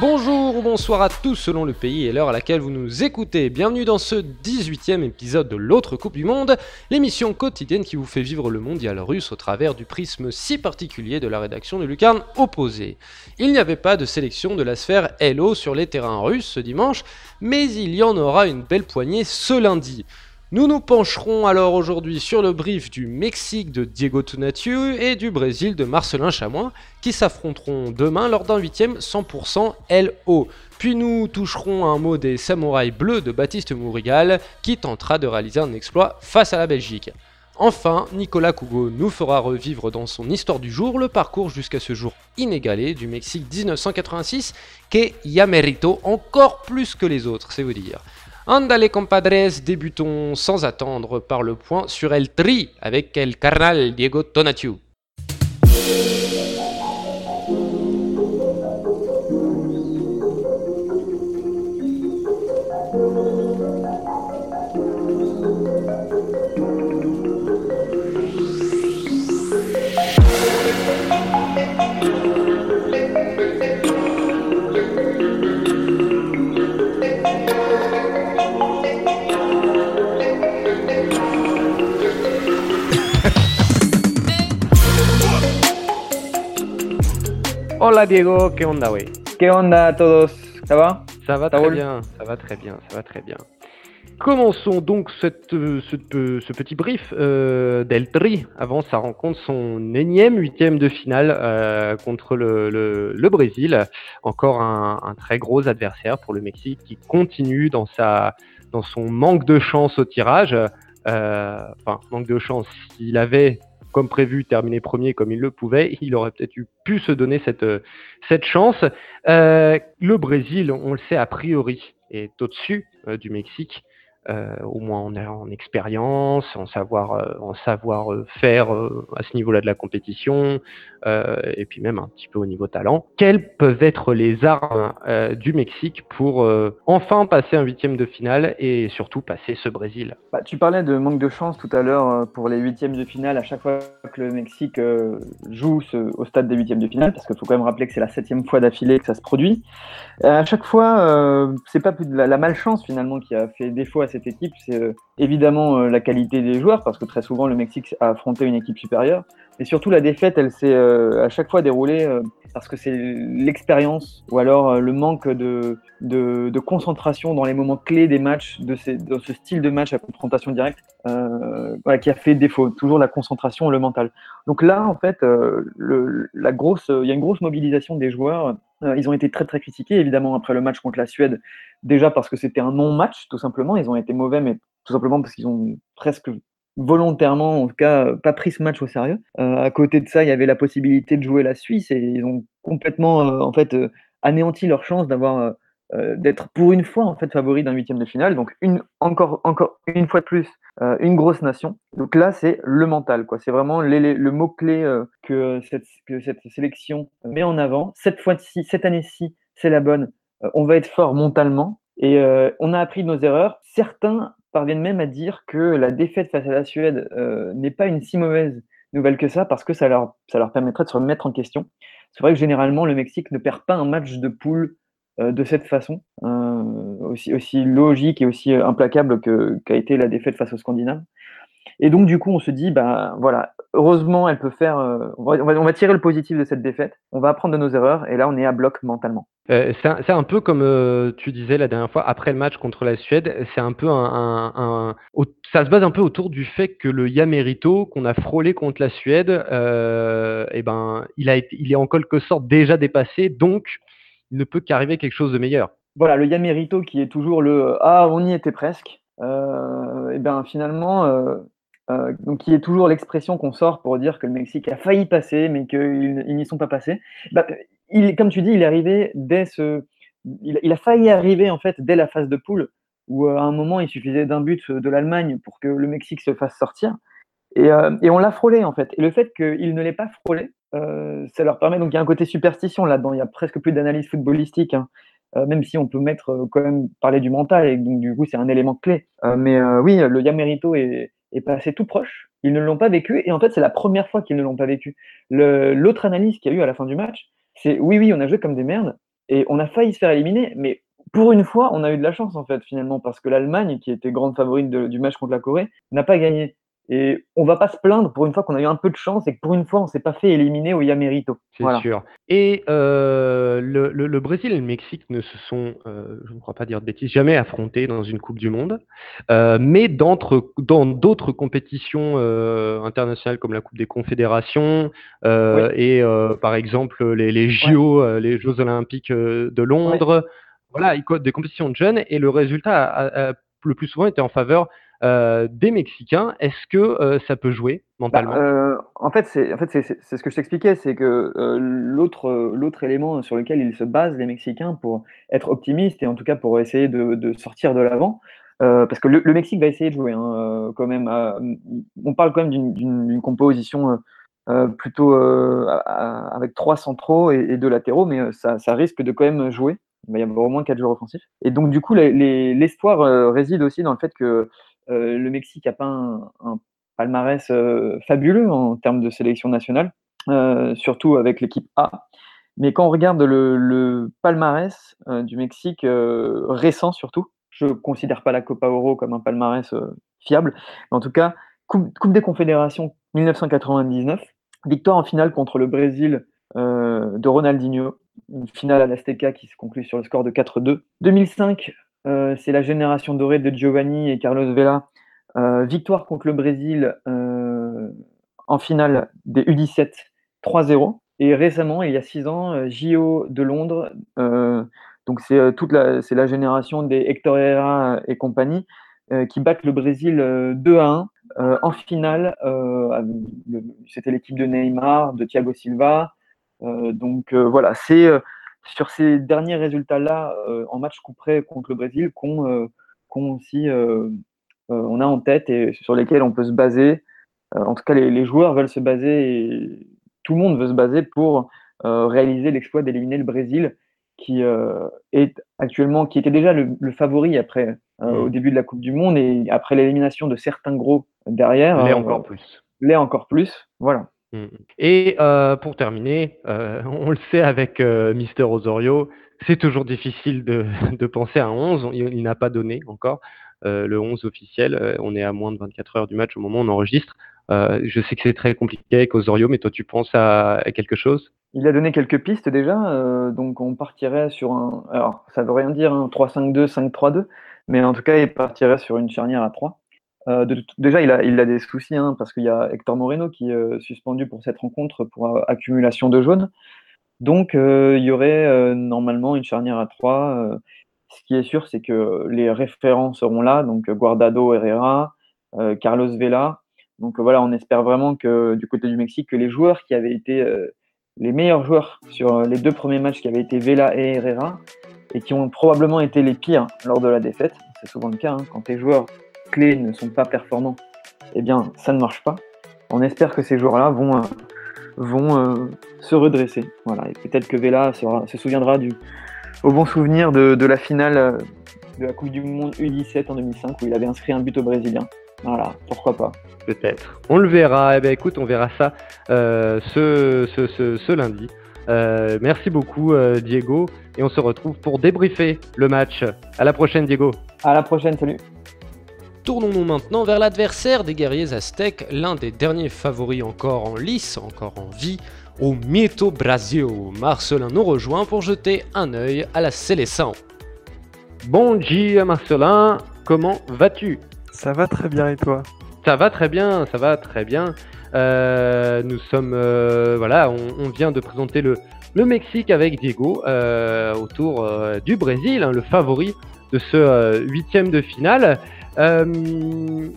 Bonjour ou bonsoir à tous selon le pays et l'heure à laquelle vous nous écoutez. Bienvenue dans ce 18e épisode de l'autre Coupe du Monde, l'émission quotidienne qui vous fait vivre le mondial russe au travers du prisme si particulier de la rédaction de Lucarne opposée. Il n'y avait pas de sélection de la sphère Hello sur les terrains russes ce dimanche, mais il y en aura une belle poignée ce lundi. Nous nous pencherons alors aujourd'hui sur le brief du Mexique de Diego Tonatiuh et du Brésil de Marcelin Chamois qui s'affronteront demain lors d'un 8 100% LO. Puis nous toucherons un mot des samouraïs bleus de Baptiste Mourigal qui tentera de réaliser un exploit face à la Belgique. Enfin, Nicolas Cougo nous fera revivre dans son histoire du jour le parcours jusqu'à ce jour inégalé du Mexique 1986 qu'est Yamerito encore plus que les autres, c'est vous dire. Andale compadres, débutons sans attendre par le point sur El Tri avec el carnal Diego Tonatiuh. Hola Diego, ¿qué onda, güey? ¿Qué onda a todos? Ça va? Ça va très bien, ça va très bien, ça va très bien. Commençons donc cette, euh, ce, euh, ce petit brief euh, d'El Tri avant sa rencontre, son énième huitième de finale euh, contre le, le, le, Brésil. Encore un, un, très gros adversaire pour le Mexique qui continue dans, sa, dans son manque de chance au tirage. Enfin, manque de chance. S'il avait comme prévu, terminer premier comme il le pouvait, il aurait peut-être pu se donner cette, cette chance. Euh, le Brésil, on le sait a priori, est au-dessus euh, du Mexique. Euh, au moins en, en expérience, en savoir, euh, en savoir euh, faire à ce niveau-là de la compétition, et puis même un petit peu au niveau talent. Quelles peuvent être les armes du Mexique pour enfin passer un huitième de finale et surtout passer ce Brésil? Bah, Tu parlais de manque de chance tout à l'heure pour les huitièmes de finale à chaque fois que le Mexique joue au stade des huitièmes de finale, parce qu'il faut quand même rappeler que c'est la septième fois d'affilée que ça se produit. à chaque fois, c'est pas plus de la, la malchance finalement qui a fait défaut à cette équipe, c'est euh, évidemment euh, la qualité des joueurs, parce que très souvent le Mexique a affronté une équipe supérieure, et surtout la défaite, elle s'est euh, à chaque fois déroulée parce que c'est l'expérience ou alors le manque de, de, concentration dans les moments clés des matchs, de, ce style de match à confrontation directe, qui a fait défaut. Toujours la concentration, le mental. Donc là, en fait, il y a une grosse mobilisation des joueurs. Ils ont été très très critiqués, évidemment, après le match contre la Suède, déjà parce que c'était un non-match, tout simplement. Ils ont été mauvais, mais tout simplement parce qu'ils ont presque volontairement, en tout cas, pas pris ce match au sérieux. Euh, à côté de ça, il y avait la possibilité de jouer la Suisse et ils ont complètement, euh, en fait, euh, anéanti leur chance d'avoir, d'être pour une fois en fait favori d'un huitième de finale. Donc une, encore, encore une fois de plus, une grosse nation. Donc là, c'est le mental, quoi. C'est vraiment le mot clé que cette, que cette sélection met en avant. Cette fois-ci, cette année-ci, c'est la bonne. On va être fort mentalement et on a appris de nos erreurs. Certains parviennent même à dire que la défaite face à la Suède euh, n'est pas une si mauvaise nouvelle que ça, parce que ça leur, ça leur permettrait de se remettre en question. C'est vrai que généralement, le Mexique ne perd pas un match de poule euh, de cette façon, euh, aussi, aussi logique et aussi implacable qu'a été la défaite face aux Scandinaves. Et donc, du coup, on se dit, bah voilà, heureusement, elle peut faire. Euh, on, va, on, va, tirer le positif de cette défaite. On va apprendre de nos erreurs. Et là, on est à bloc mentalement. Euh, c'est un, un, peu comme euh, tu disais la dernière fois, après le match contre la Suède, c'est un peu un, un, un, Ça se base un peu autour du fait que le Yamerito qu'on a frôlé contre la Suède, euh, et eh ben, il, a été, il est en quelque sorte déjà dépassé. Donc, il ne peut qu'arriver quelque chose de meilleur. Voilà, le Yamerito qui est toujours le Ah, on y était presque. et eh ben finalement, euh, donc qui est toujours l'expression qu'on sort pour dire que le Mexique a failli passer, mais qu'ils n'y sont pas passés. Bah, comme tu dis, il est arrivé dès ce, il, a failli arriver en fait dès la phase de poule, où euh, à un moment il suffisait d'un but de l'Allemagne pour que le Mexique se fasse sortir, et, euh, on l'a frôlé en fait. Et le fait qu'il ne l'ait pas frôlé, euh, ça leur permet donc il y a un côté superstition là-dedans. Il y a presque plus d'analyse footballistique. Hein. Même si on peut mettre quand même parler du mental et donc du coup c'est un élément clé. mais oui, le Yamerito est, est passé tout proche. Ils ne l'ont pas vécu et en fait, c'est la première fois qu'ils ne l'ont pas vécu. L'autre analyse qu'il y a eu à la fin du match, c'est oui, oui, on a joué comme des merdes Et on a failli se faire éliminer, mais pour une fois, on a eu de la chance en fait finalement parce que l'Allemagne, qui était grande favorite du match contre la Corée, n'a pas gagné. Et on va pas se plaindre pour une fois qu'on a eu un peu de chance et que pour une fois on s'est pas fait éliminer au Yamerito. C'est sûr. Et euh, le, Brésil et le Mexique ne se sont, euh, je ne crois pas dire de bêtises, jamais affrontés dans une Coupe du Monde, euh, mais dans d'autres compétitions internationales comme la Coupe des Confédérations et par exemple les, les JO, les Jeux Olympiques de Londres. Voilà, des compétitions de jeunes et le résultat a, le plus souvent été en faveur des Mexicains. Est-ce que euh, ça peut jouer mentalement? Bah, euh, En fait, c'est ce que je t'expliquais, c'est que l'autre élément sur lequel ils se basent, les Mexicains, pour être optimistes et en tout cas pour essayer de, sortir de l'avant, parce que le, Mexique va essayer de jouer hein, quand même. on parle quand même d'une composition plutôt avec trois centraux et, deux latéraux, mais ça, risque de quand même jouer. Il y avoir au moins quatre joueurs offensifs. Et donc, du coup, l'espoir réside aussi dans le fait que euh, le Mexique n'a pas un, palmarès euh, fabuleux en termes de sélection nationale, euh, surtout avec l'équipe A. Mais quand on regarde le, palmarès du Mexique récent surtout, je ne considère pas la Copa Oro comme un palmarès fiable, mais en tout cas, coupe, des Confédérations 1999, victoire en finale contre le Brésil de Ronaldinho, une finale à l'Azteca qui se conclut sur le score de 4-2. 2005, euh, c'est la génération dorée de Giovanni et Carlos Vela. Euh, victoire contre le Brésil euh, en finale des U17 3-0. Et récemment, il y a six ans, JO de Londres. donc c'est toute la, c'est la génération des Hector Herrera et compagnie qui battent le Brésil 2 à 1 en finale. c'était l'équipe de Neymar, de Thiago Silva. donc voilà, c'est sur ces derniers résultats-là, euh, en match coup près contre le Brésil, qu'on euh, aussi euh, on a en tête et sur lesquels on peut se baser. en tout cas, les, joueurs veulent se baser et tout le monde veut se baser pour réaliser l'exploit d'éliminer le Brésil, qui est actuellement, qui était déjà le, favori après au mmh. début de la Coupe du Monde et après l'élimination de certains gros derrière. L'est encore plus. L'est encore plus. Voilà. Mmh. Et euh, pour terminer, euh, on le sait avec euh, Mister Osorio, c'est toujours difficile de, de, penser à un 11. Il, n'a pas donné encore le 11 officiel. on est à moins de 24 heures du match au moment où on enregistre. je sais que c'est très compliqué avec Osorio, mais toi, tu penses à, quelque chose? Il a donné quelques pistes déjà. donc, on partirait sur un. Alors, ça veut rien dire, un 3-5-2, 5-3-2. Mais en tout cas, il partirait sur une charnière à 3. Euh, déjà, il a, des soucis hein, parce qu'il y a Hector Moreno qui est euh, suspendu pour cette rencontre pour euh, accumulation de jaunes. Donc, il y aurait normalement une charnière à 3. ce qui est sûr, c'est que les référents seront là, donc Guardado, Herrera, Carlos Vela. Donc voilà, on espère vraiment que du côté du Mexique, que les joueurs qui avaient été les meilleurs joueurs sur les deux premiers matchs, qui avaient été Vela et Herrera, et qui ont probablement été les pires lors de la défaite, c'est souvent le cas, hein, quand tes joueurs clés ne sont pas performants, eh bien, ça ne marche pas. On espère que ces joueurs-là vont, euh, vont euh, se redresser. Voilà. Et peut-être que Vela se souviendra du, au bon souvenir de, la finale euh, de la Coupe du Monde U17 en 2005 où il avait inscrit un but au Brésilien. Voilà, pourquoi pas. Peut-être. On le verra. Eh bien, écoute, on verra ça ce, ce, ce, lundi. merci beaucoup, Diego. Et on se retrouve pour débriefer le match. À la prochaine, Diego. À la prochaine, salut. Tournons-nous maintenant vers l'adversaire des guerriers aztèques, l'un des derniers favoris encore en lice, encore en vie, au Mieto Brasil. Marcelin nous rejoint pour jeter un œil à la sélection. Bon dia Marcelin, comment vas-tu? Ça va très bien et toi? Ça va très bien, ça va très bien. Euh, nous sommes, euh, voilà, on, vient de présenter le, le Mexique avec Diego euh, autour du Brésil, hein, le favori de ce huitième de finale. Euh,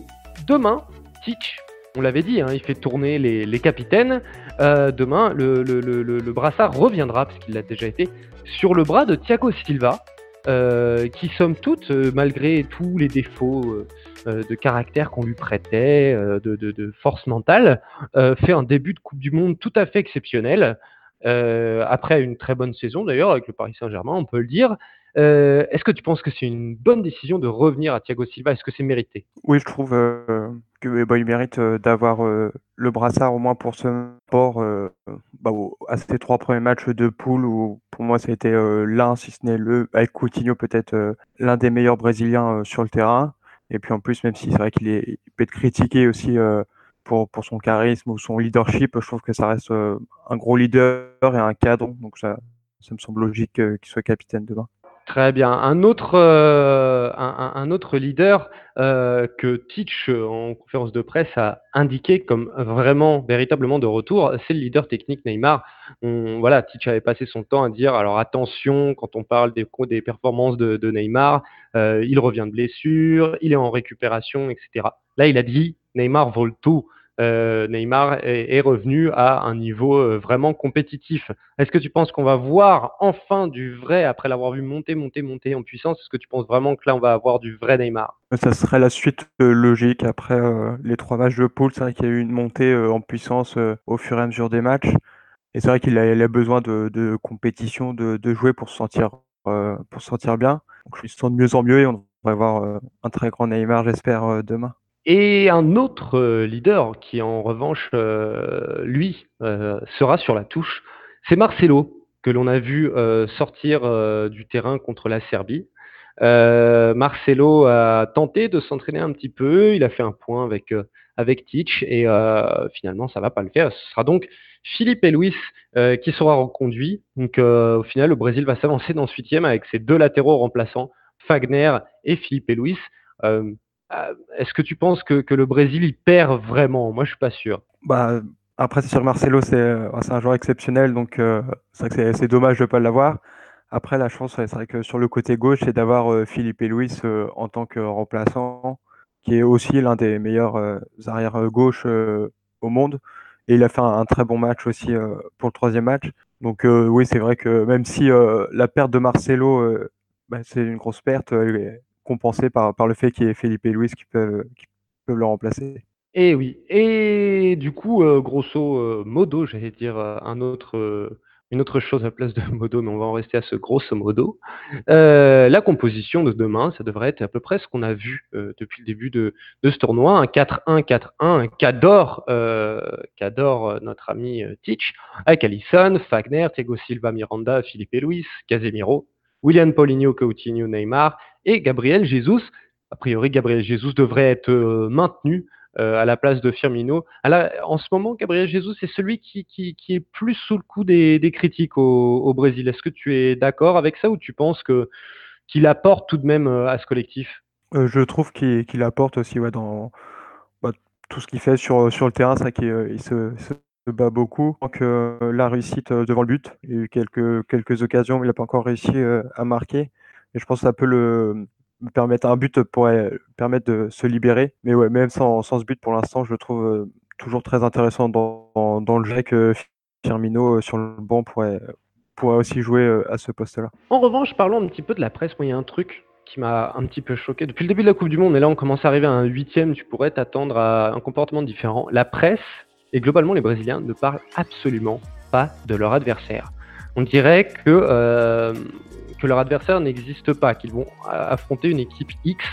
demain, Titch, on l'avait dit, hein, il fait tourner les, capitaines. Euh, demain, le, brassard reviendra, parce qu'il a déjà été, sur le bras de Thiago Silva, euh, qui, somme toute, malgré tous les défauts de caractère qu'on lui prêtait, de, force mentale, fait un début de Coupe du Monde tout à fait exceptionnel. après une très bonne saison d'ailleurs avec le Paris Saint-Germain, on peut le dire. Euh, est-ce que tu penses que c'est une bonne décision de revenir à Thiago Silva? Est-ce que c'est mérité? Oui, je trouve euh, qu'il bah, mérite euh, d'avoir le brassard au moins pour ce sport bah, à ses trois premiers matchs de poule où pour moi, ça a été l'un, si ce n'est le, avec Coutinho, peut-être l'un des meilleurs Brésiliens sur le terrain. Et puis en plus, même si c'est vrai qu'il peut être critiqué aussi pour, pour son charisme ou son leadership, je trouve que ça reste un gros leader et un cadre. Donc ça, ça me semble logique qu'il soit capitaine demain. Très bien. Un autre, euh, un, autre leader euh, que Teach, euh, en conférence de presse, a indiqué comme vraiment, véritablement de retour, c'est le leader technique Neymar. Voilà, Teach avait passé son temps à dire alors attention, quand on parle des, performances de Neymar, il revient de blessure, il est en récupération, etc. Là, il a dit Neymar vole tout. Euh, Neymar est, revenu à un niveau euh, vraiment compétitif. Est-ce que tu penses qu'on va voir enfin du vrai, après l'avoir vu monter, monter, monter en puissance, est-ce que tu penses vraiment que là, on va avoir du vrai Neymar? Ça serait la suite euh, logique après les trois matchs de poule. C'est vrai qu'il y a eu une montée en puissance au fur et à mesure des matchs. Et c'est vrai qu'il a, besoin de, compétition, de, jouer pour se sentir, bien. Donc, il se sent de mieux en mieux et on va voir un très grand Neymar, j'espère, demain. Et un autre euh, leader qui, en revanche, euh, lui, euh, sera sur la touche, c'est Marcelo, que l'on a vu sortir du terrain contre la Serbie. Marcelo a tenté de s'entraîner un petit peu, il a fait un point avec, avec Teach, et finalement, ça va pas le faire. Ce sera donc Philippe et Luis qui sera reconduit. Donc, au final, le Brésil va s'avancer dans ce huitième avec ses deux latéraux remplaçants, Fagner et Philippe et Luis. Euh, est-ce que tu penses que, le Brésil y perd vraiment? Moi, je suis pas sûr. Bah, après, sur Marcelo, c'est euh, un joueur exceptionnel, donc euh, c'est dommage de ne pas l'avoir. Après, la chance, c'est vrai que sur le côté gauche, c'est d'avoir Philippe et Luis en tant que remplaçant, qui est aussi l'un des meilleurs arrières gauche au monde. Et il a fait un, très bon match aussi pour le troisième match. Donc oui, c'est vrai que même si la perte de Marcelo, bah, c'est une grosse perte, compensé par, par le fait qu'il y ait Philippe et Louis qui peuvent, qui peuvent le remplacer. Et eh oui. Et du coup, euh, grosso euh, modo, j'allais dire euh, un autre, une autre chose à la place de modo, mais on va en rester à ce grosso modo. la composition de demain, ça devrait être à peu près ce qu'on a vu depuis le début de, de, ce tournoi, un 4-1, 4-1, qu'adore, notre ami Teach, avec Allison, Fagner, Thiago Silva, Miranda, Philippe Luis, Casemiro, William Paulinho, Coutinho, Neymar, et Gabriel Jesus. A priori, Gabriel Jesus devrait être euh, maintenu euh, à la place de Firmino. En ce moment, Gabriel Jesus est celui qui, qui, est plus sous le coup des, critiques au, Brésil. Est-ce que tu es d'accord avec ça ou tu penses que qu'il apporte tout de même euh, à ce collectif? Je trouve qu'il apporte aussi dans bah, tout ce qu'il fait sur, sur le terrain. C'est qu'il se, bat beaucoup. Donc, la réussite devant le but, il y a eu quelques, quelques occasions, mais il n'a pas encore réussi à marquer. Et je pense que ça peut le permettre un but pourrait permettre de se libérer. Mais ouais, même sans, sans ce but pour l'instant, je le trouve euh, toujours très intéressant dans, le jeu que Firmino euh, sur le banc pourrait, pourrait aussi jouer euh, à ce poste-là. En revanche, parlons un petit peu de la presse. Moi, il y a un truc qui m'a un petit peu choqué. Depuis le début de la Coupe du Monde, mais là on commence à arriver à un huitième, tu pourrais t'attendre à un comportement différent. La presse et globalement les Brésiliens ne parlent absolument pas de leur adversaire. On dirait que que leur adversaire n'existe pas, qu'ils vont affronter une équipe X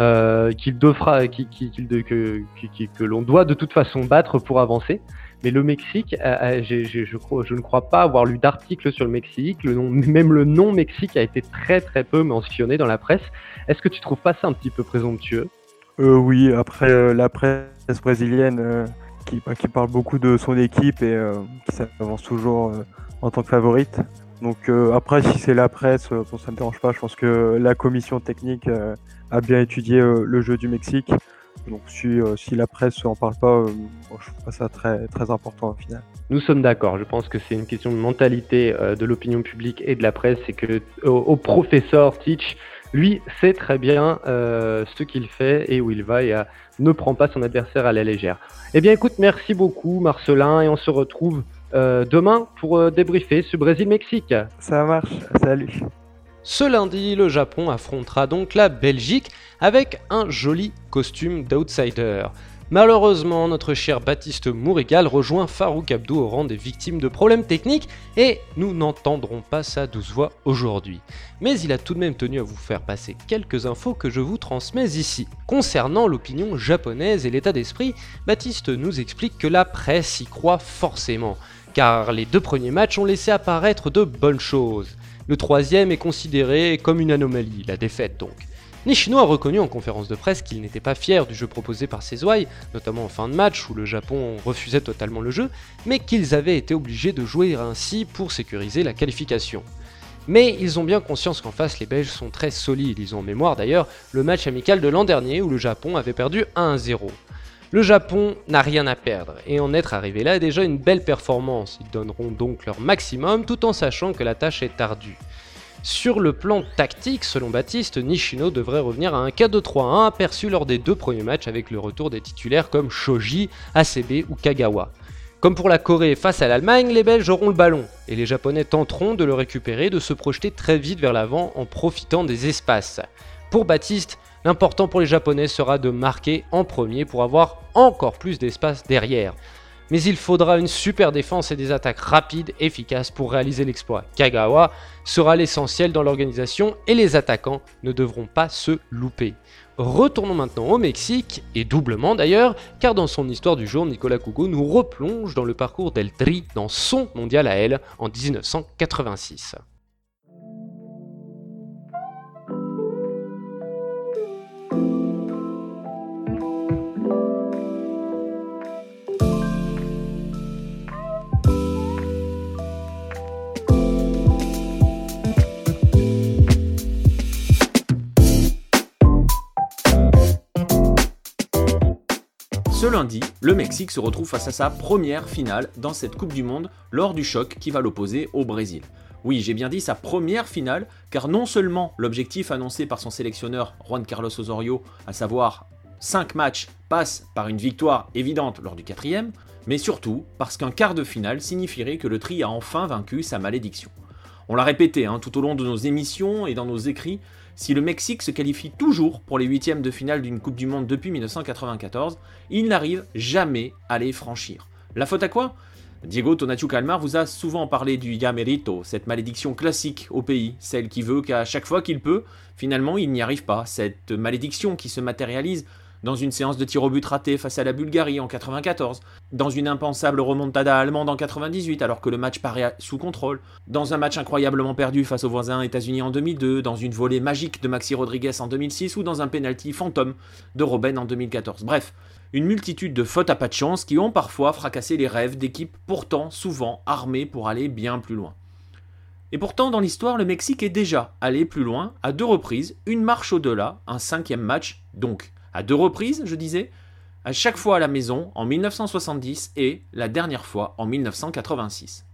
euh, qu'ils devra, que, l'on doit de toute façon battre pour avancer. Mais le Mexique, euh, euh, je, ne crois pas avoir lu d'article sur le Mexique. Le nom, même le nom Mexique a été très très peu mentionné dans la presse. Est-ce que tu trouves pas ça un petit peu présomptueux? Oui, après la presse brésilienne qui, bah, qui, parle beaucoup de son équipe et qui s'avance toujours en tant que favorite. Donc euh, après, si c'est la presse, euh, ça ne me dérange pas. Je pense que la commission technique euh, a bien étudié le jeu du Mexique. Donc si, la presse n'en parle pas, je trouve ça très, important au final. Nous sommes d'accord. Je pense que c'est une question de mentalité de l'opinion publique et de la presse. C'est que au, professeur Teach, lui, sait très bien ce qu'il fait et où il va et ne prend pas son adversaire à la légère. Eh bien écoute, merci beaucoup Marcelin et on se retrouve euh, demain pour euh, débriefer ce Brésil-Mexique. Ça marche, salut. Ce lundi, le Japon affrontera donc la Belgique avec un joli costume d'outsider. Malheureusement, notre cher Baptiste Mourigal rejoint Farouk Abdou au rang des victimes de problèmes techniques et nous n'entendrons pas sa douce voix aujourd'hui. Mais il a tout de même tenu à vous faire passer quelques infos que je vous transmets ici. Concernant l'opinion japonaise et l'état d'esprit, Baptiste nous explique que la presse y croit forcément car les deux premiers matchs ont laissé apparaître de bonnes choses. Le troisième est considéré comme une anomalie, la défaite donc. Nishino a reconnu en conférence de presse qu'il n'était pas fier du jeu proposé par Sezouai, notamment en fin de match où le Japon refusait totalement le jeu, mais qu'ils avaient été obligés de jouer ainsi pour sécuriser la qualification. Mais ils ont bien conscience qu'en face les Belges sont très solides, ils ont en mémoire d'ailleurs le match amical de l'an dernier où le Japon avait perdu 1-0. Le Japon n'a rien à perdre, et en être arrivé là est déjà une belle performance. Ils donneront donc leur maximum tout en sachant que la tâche est ardue. Sur le plan tactique, selon Baptiste, Nishino devrait revenir à un 4-2-3-1 aperçu lors des deux premiers matchs avec le retour des titulaires comme Shoji, ACB ou Kagawa. Comme pour la Corée face à l'Allemagne, les Belges auront le ballon, et les Japonais tenteront de le récupérer, de se projeter très vite vers l'avant en profitant des espaces. Pour Baptiste, L'important pour les Japonais sera de marquer en premier pour avoir encore plus d'espace derrière. Mais il faudra une super défense et des attaques rapides, efficaces pour réaliser l'exploit. Kagawa sera l'essentiel dans l'organisation et les attaquants ne devront pas se louper. Retournons maintenant au Mexique, et doublement d'ailleurs, car dans son histoire du jour, Nicolas Cougo nous replonge dans le parcours d'El Tri dans son mondial à elle en 1986. Ce lundi, le Mexique se retrouve face à sa première finale dans cette Coupe du Monde lors du choc qui va l'opposer au Brésil. Oui, j'ai bien dit sa première finale, car non seulement l'objectif annoncé par son sélectionneur Juan Carlos Osorio, à savoir 5 matchs, passe par une victoire évidente lors du quatrième, mais surtout parce qu'un quart de finale signifierait que le Tri a enfin vaincu sa malédiction. On l'a répété hein, tout au long de nos émissions et dans nos écrits, si le Mexique se qualifie toujours pour les huitièmes de finale d'une Coupe du Monde depuis 1994, il n'arrive jamais à les franchir. La faute à quoi? Diego Tonatiuh Calmar vous a souvent parlé du Yamerito, cette malédiction classique au pays, celle qui veut qu'à chaque fois qu'il peut, finalement il n'y arrive pas, cette malédiction qui se matérialise dans une séance de tir au but raté face à la Bulgarie en 94, dans une impensable remontada allemande en 98 alors que le match paraît sous contrôle, dans un match incroyablement perdu face aux voisins États-Unis en 2002, dans une volée magique de Maxi Rodriguez en 2006 ou dans un penalty fantôme de Robben en 2014. Bref, une multitude de fautes à pas de chance qui ont parfois fracassé les rêves d'équipes pourtant souvent armées pour aller bien plus loin. Et pourtant, dans l'histoire, le Mexique est déjà allé plus loin, à deux reprises, une marche au-delà, un cinquième match donc à deux reprises, je disais, à chaque fois à la maison en 1970 et la dernière fois en 1986.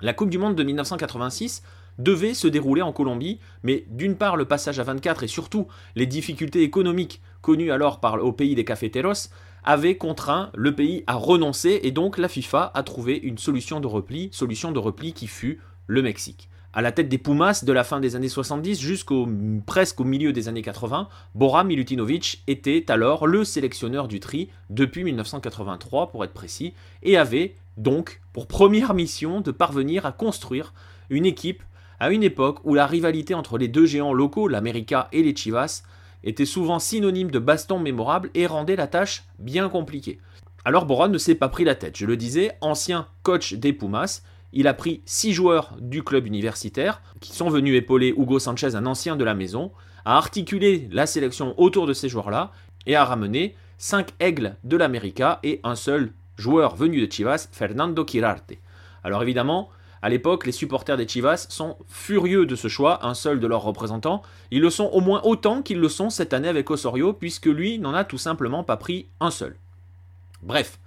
La Coupe du Monde de 1986 devait se dérouler en Colombie, mais d'une part le passage à 24 et surtout les difficultés économiques connues alors par, au pays des cafeteros avaient contraint le pays à renoncer et donc la FIFA a trouvé une solution de repli, solution de repli qui fut le Mexique. À la tête des Pumas de la fin des années 70 jusqu'au presque au milieu des années 80, Bora Milutinovic était alors le sélectionneur du tri depuis 1983 pour être précis et avait donc pour première mission de parvenir à construire une équipe à une époque où la rivalité entre les deux géants locaux, l'América et les Chivas, était souvent synonyme de baston mémorable et rendait la tâche bien compliquée. Alors Bora ne s'est pas pris la tête, je le disais, ancien coach des Pumas, il a pris six joueurs du club universitaire qui sont venus épauler Hugo Sanchez, un ancien de la maison, a articulé la sélection autour de ces joueurs-là et a ramené cinq aigles de l'América et un seul joueur venu de Chivas, Fernando Quirarte. Alors évidemment, à l'époque, les supporters des Chivas sont furieux de ce choix, un seul de leurs représentants. Ils le sont au moins autant qu'ils le sont cette année avec Osorio, puisque lui n'en a tout simplement pas pris un seul. Bref,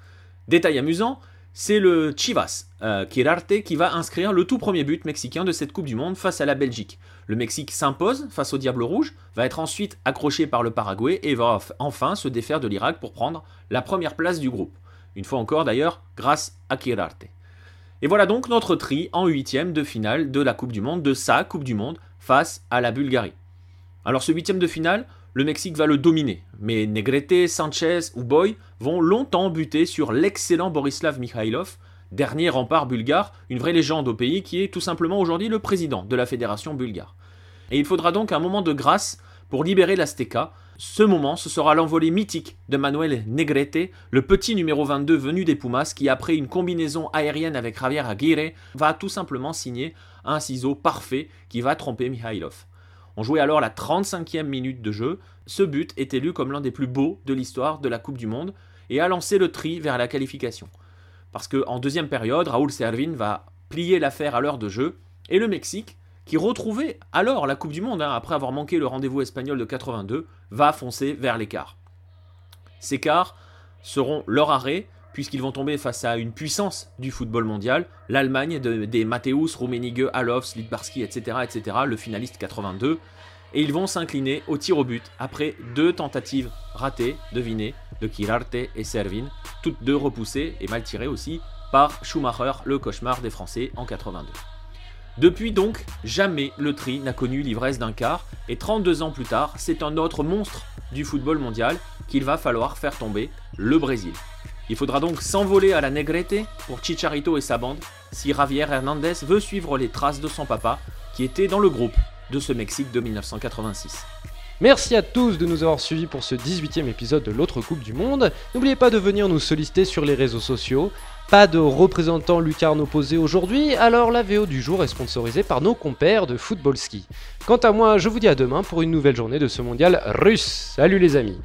détail amusant, c'est le Chivas, euh, qui va inscrire le tout premier but mexicain de cette Coupe du Monde face à la Belgique. Le Mexique s'impose face au Diable Rouge, va être ensuite accroché par le Paraguay et va enfin se défaire de l'Irak pour prendre la première place du groupe. Une fois encore d'ailleurs, grâce à Quirarte. Et voilà donc notre tri en huitième de finale de la Coupe du Monde, de sa Coupe du Monde, face à la Bulgarie. Alors ce huitième de finale, le Mexique va le dominer. Mais Negrete, Sanchez ou Boy vont longtemps buter sur l'excellent Borislav Mikhailov, dernier rempart bulgare, une vraie légende au pays qui est tout simplement aujourd'hui le président de la fédération bulgare. Et il faudra donc un moment de grâce pour libérer l'Azteca, Ce moment, ce sera l'envolée mythique de Manuel Negrete, le petit numéro 22 venu des Pumas, qui après une combinaison aérienne avec Javier Aguirre, va tout simplement signer un ciseau parfait qui va tromper Mihailov. On jouait alors la 35e minute de jeu. Ce but est élu comme l'un des plus beaux de l'histoire de la Coupe du Monde et a lancé le tri vers la qualification. Parce qu'en deuxième période, Raúl Servin va plier l'affaire à l'heure de jeu et le Mexique, qui retrouvait alors la Coupe du Monde hein, après avoir manqué le rendez-vous espagnol de 82, va foncer vers l'écart. Ces quarts seront leur arrêt puisqu'ils vont tomber face à une puissance du football mondial, l'Allemagne des Mateusz, Rummenigge, Alofs, Litbarski, etc., etc., le finaliste 82, et ils vont s'incliner au tir au but après deux tentatives ratées, devinez, de Kirarte et Servin, toutes deux repoussées et mal tirées aussi par Schumacher, le cauchemar des Français en 82. Depuis donc, jamais le tri n'a connu l'ivresse d'un quart, et 32 ans plus tard, c'est un autre monstre du football mondial qu'il va falloir faire tomber, le Brésil. Il faudra donc s'envoler à la Negrete pour Chicharito et sa bande si Javier Hernandez veut suivre les traces de son papa qui était dans le groupe de ce Mexique de 1986. Merci à tous de nous avoir suivis pour ce 18e épisode de l'autre Coupe du Monde. N'oubliez pas de venir nous solliciter sur les réseaux sociaux. Pas de représentant lucarne opposé aujourd'hui, alors la VO du jour est sponsorisée par nos compères de Football Ski. Quant à moi, je vous dis à demain pour une nouvelle journée de ce mondial russe. Salut les amis